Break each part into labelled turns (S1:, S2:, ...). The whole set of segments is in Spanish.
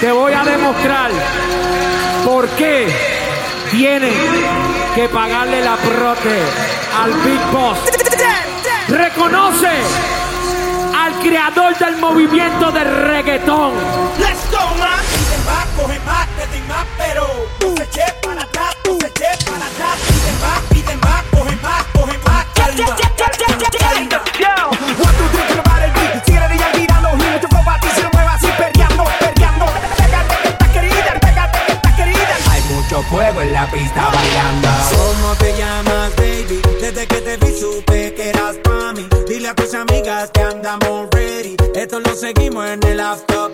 S1: te voy a demostrar por qué tienen que pagarle la prote al Big Boss. Reconoce al creador del movimiento del reggaetón.
S2: Let's go, man. Te va a coger más, te más, pero no se eche para atrás, no se eche para atrás. Te va, te va, coge más, coge más, calma.
S3: fuego en la pista bailando.
S4: ¿Cómo te llamas, baby? Desde que te vi supe que eras pa' mí. Dile a tus amigas que andamos ready. Esto lo seguimos en el after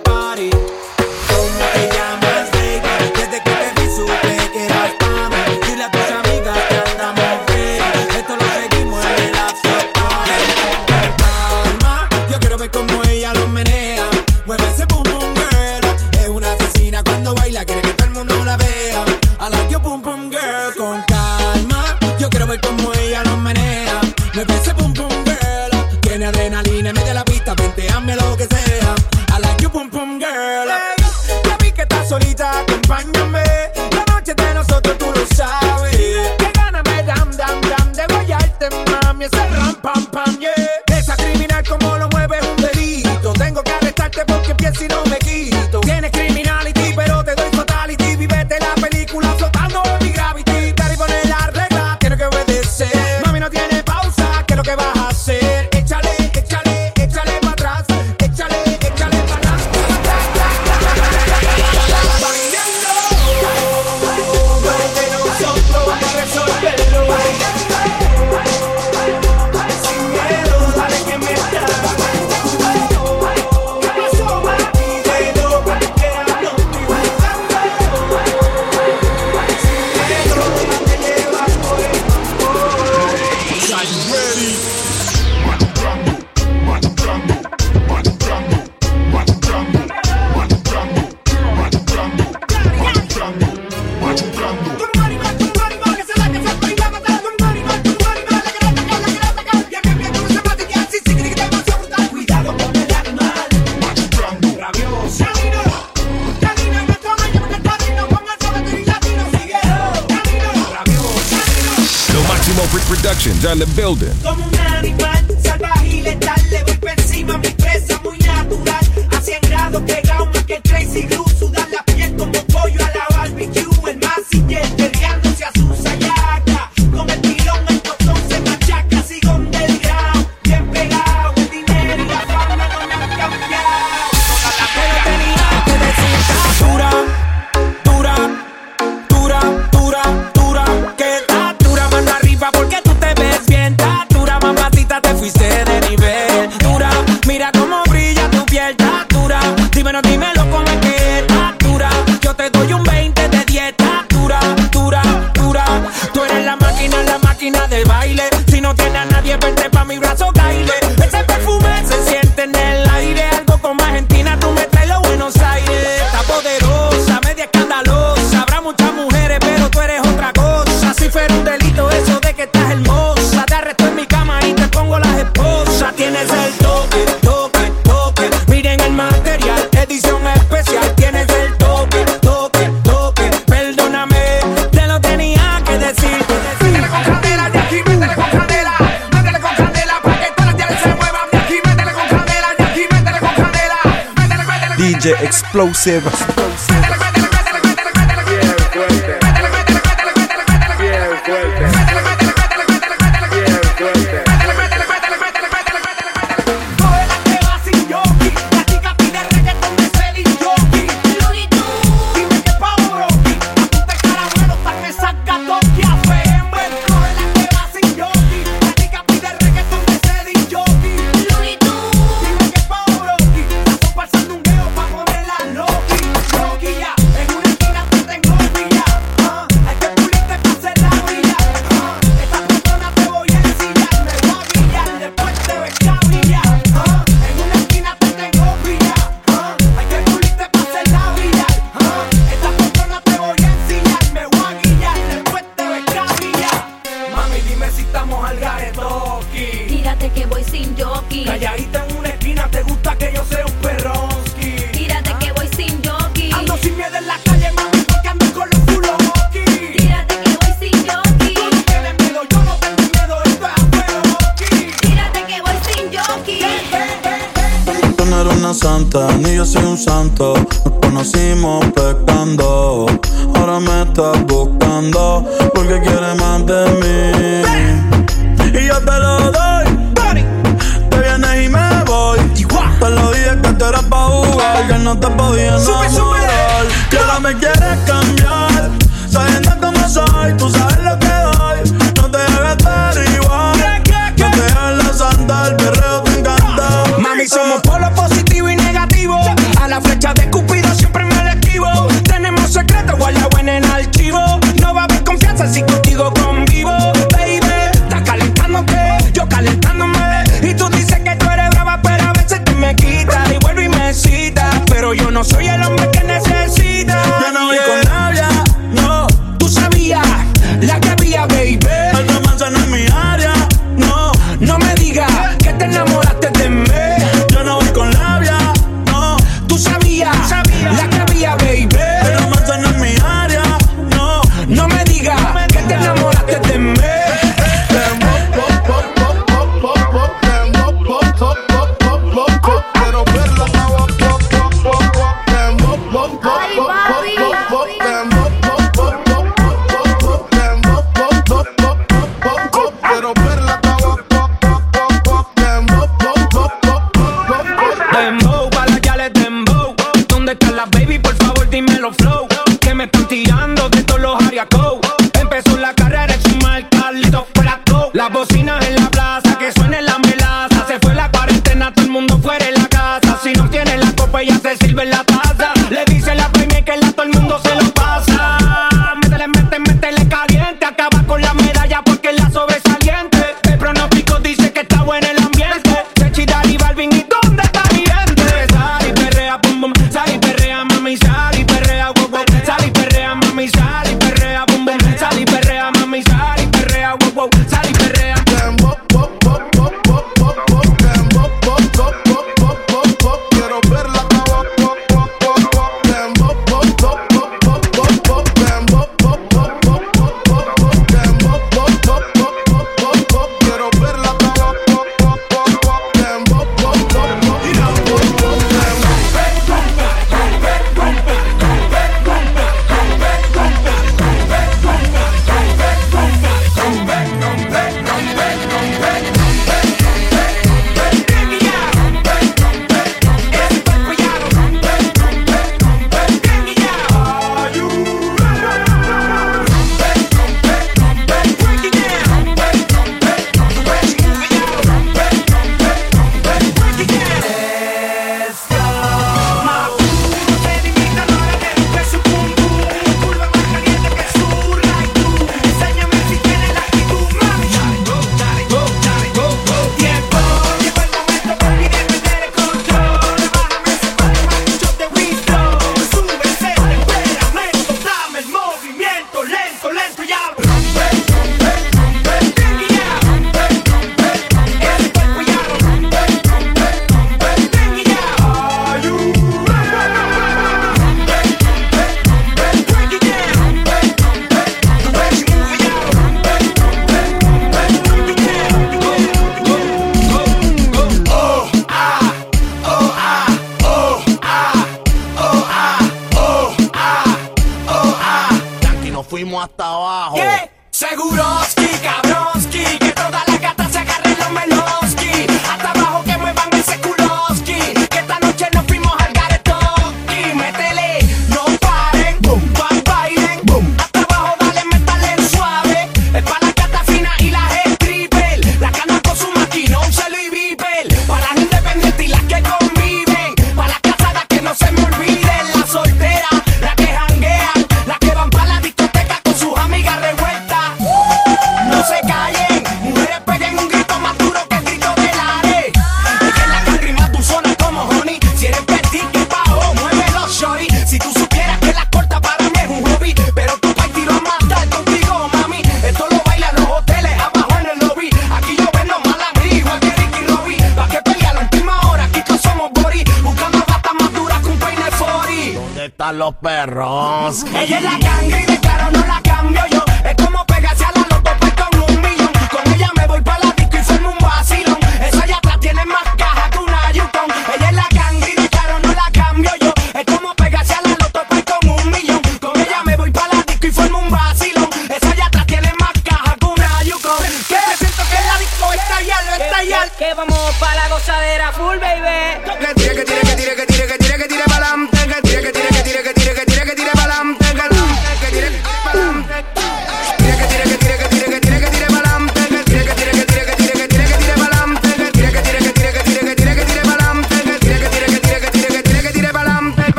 S4: me say rampam perceba-se.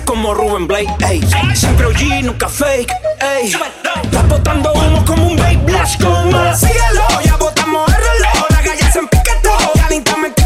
S4: Como Ruben Blake, ey. Siempre OG, nunca fake, ey. Estás botando humo como un vape, blast coma. Síguelo, ya botamos el reloj. La galla se empiquetó, calentamente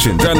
S4: selections and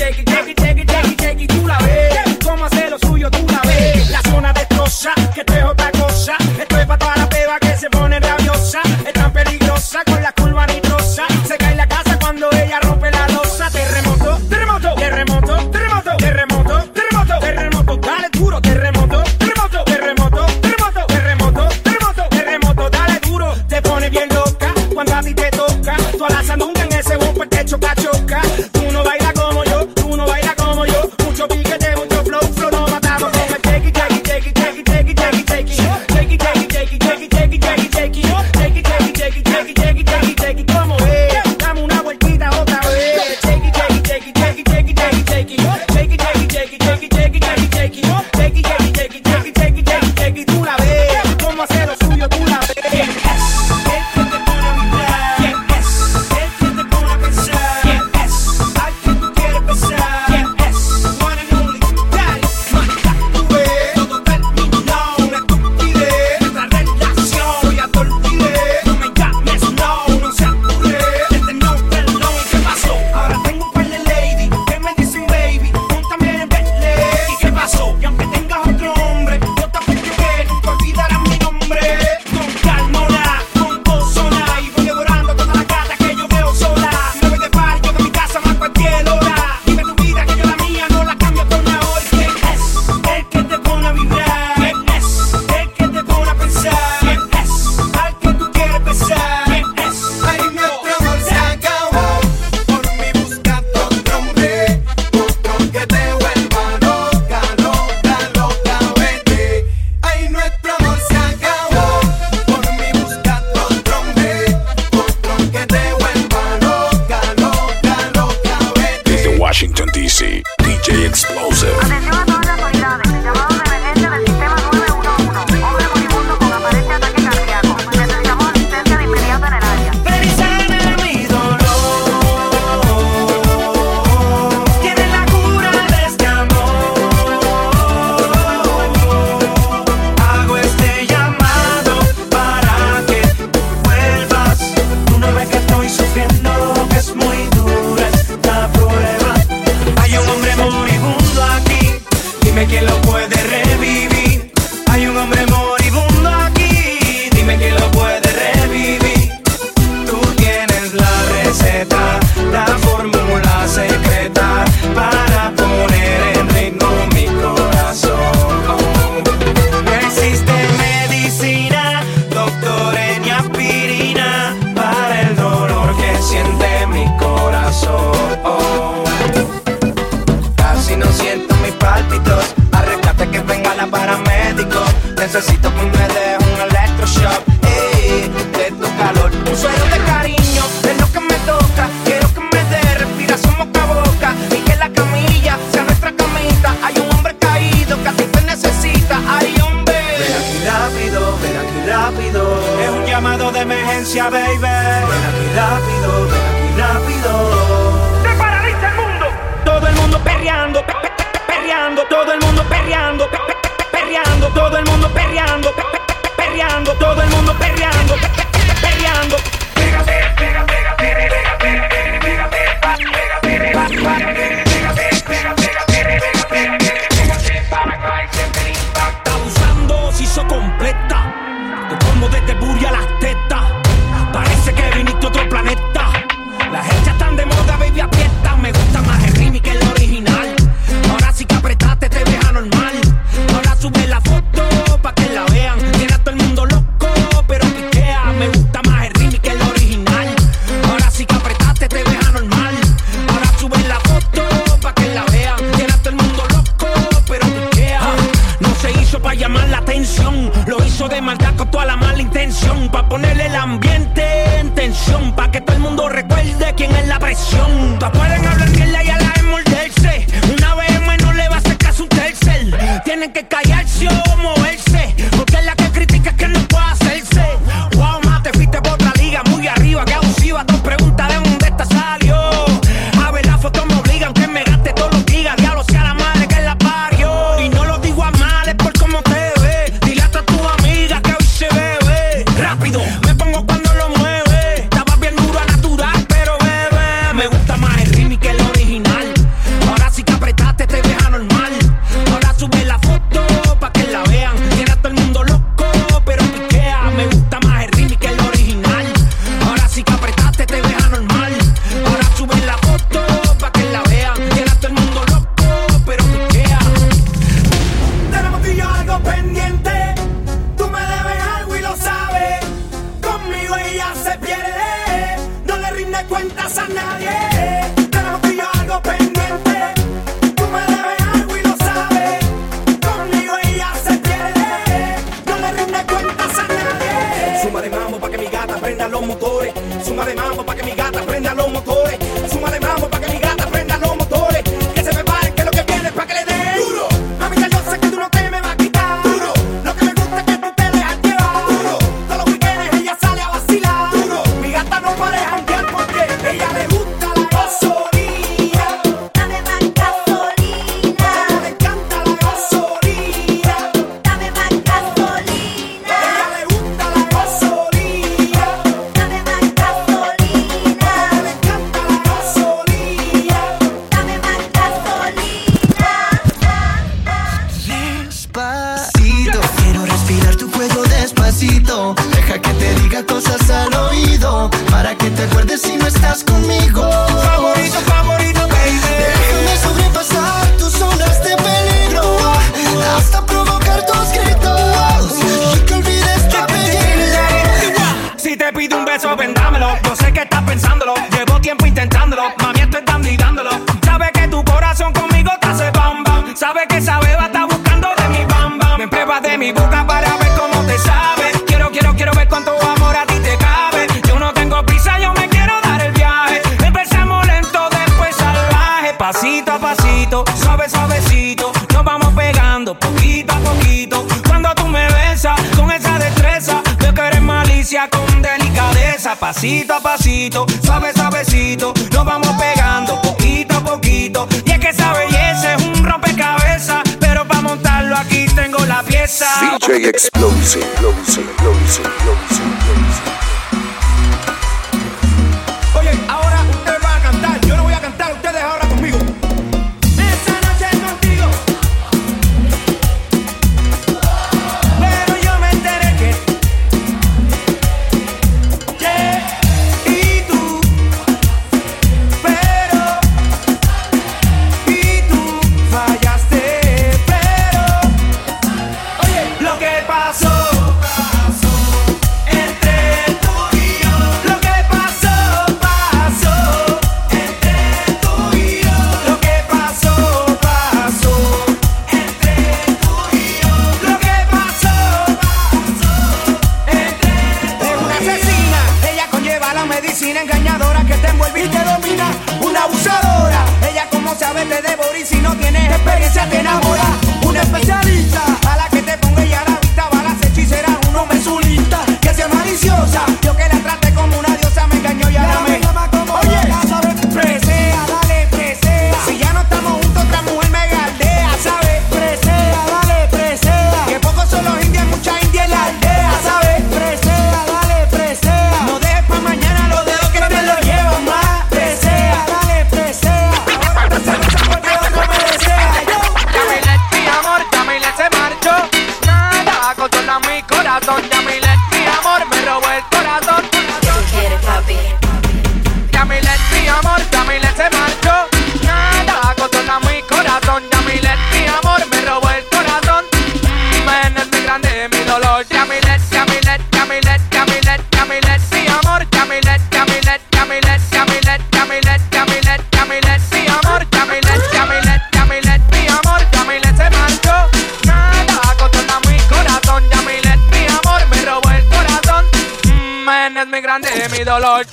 S4: Pasito a pasito, suave suavecito, nos vamos pegando poquito a poquito. Y es que esa belleza es un rompecabezas, pero para montarlo aquí tengo la pieza.
S5: DJ Explosive, Explosive, Explosive, Explosive, Explosive.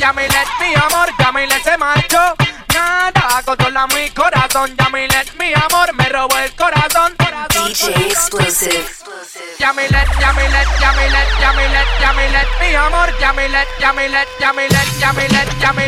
S4: Yamilet, mi amor, Yamilet se marchó. Nada controla mi corazón. Yamilet, mi amor, me robó el corazón.
S6: DJ exclusive.
S4: Yamilet, Yamilet, Yamilet, Yamilet, Yamilet, mi amor, Yamilet, Yamilet, Yamilet, Yamilet, Yamilet,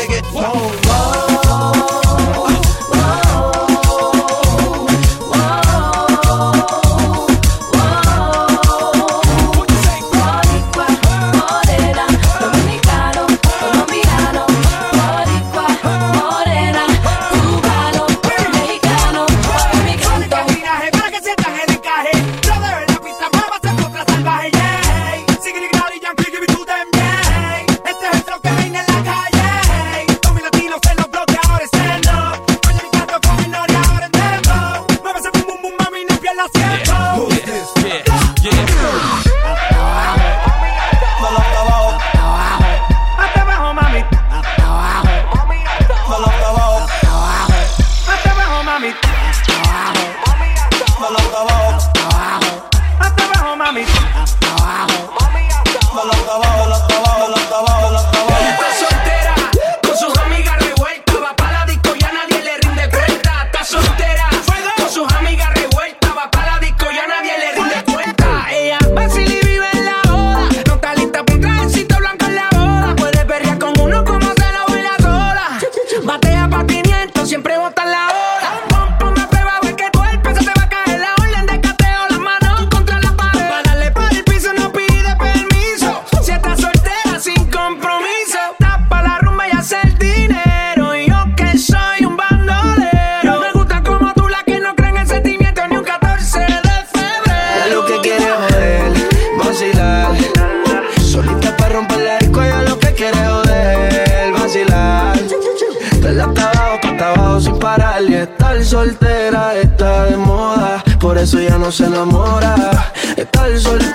S7: eso ya no se enamora. Estar soltera